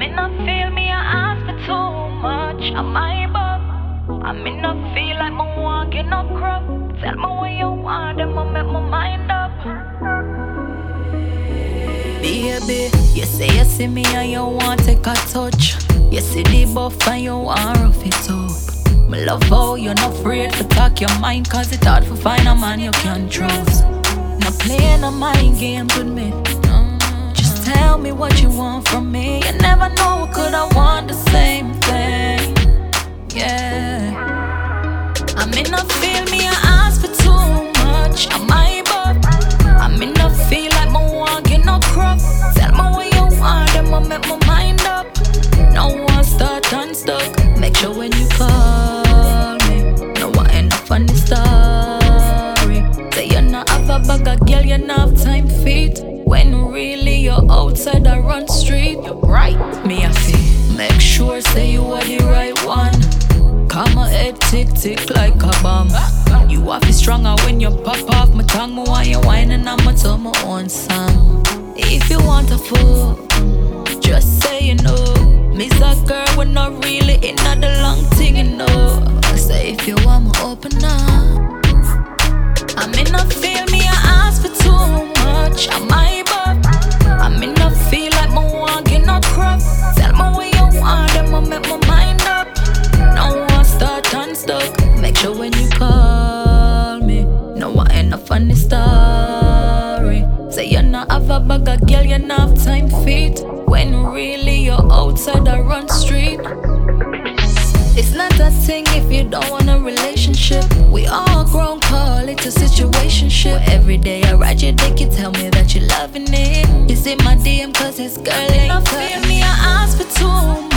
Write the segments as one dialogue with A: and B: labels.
A: in a feel me, I ask for too much. I'm above. I'm in a feel like my walking up crop. Tell me what you want, then I make my mind up. Baby, you say you see me and you want to take a touch. You see the buff and you want rough it up. Me love how you're not afraid to talk your mind, cause it's hard to find a man you can trust. Not playing a mind games with me. Tell me what you want from me. You never know, could I want the same thing? Yeah. I'm in a feel me, I ask for too much. I above? I'm in a feel like my walking no crop. Tell me what you want, then I make my mind up. No one start unstuck. Make sure when you call me, no I end up on the story. Say you not have a bag of girl, you not have time feet. When really you're outside the run street, you're right. Me I feel. Make sure say you are the right one. Come my head tick tick like a bomb. Uh, uh. You have to stronger when you pop off my tongue. Me want you whining, I'ma tell my own song. If you want a fool, just say you know. Me's a girl, we're not really in not the long thing, you know. When you call me, no I end up funny story. Say you're not have a bag of girl, you not have time feet. When really you're outside the run street. It's not a thing if you don't want a relationship. We all grown, call it a situationship. Every day I ride your dick, you tell me that you're loving it. Is it my DM cause it's girl ain't I feel me, I ask for too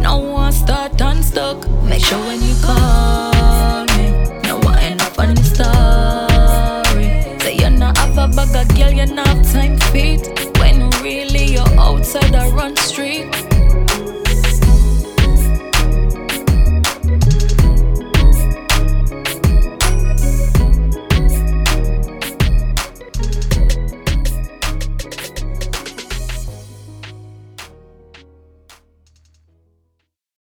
A: No, I start unstuck. Make sure when you call me, no, I end up on the story. Say you're not half a bag of girl, you're not time feet. When really you're outside, I run street.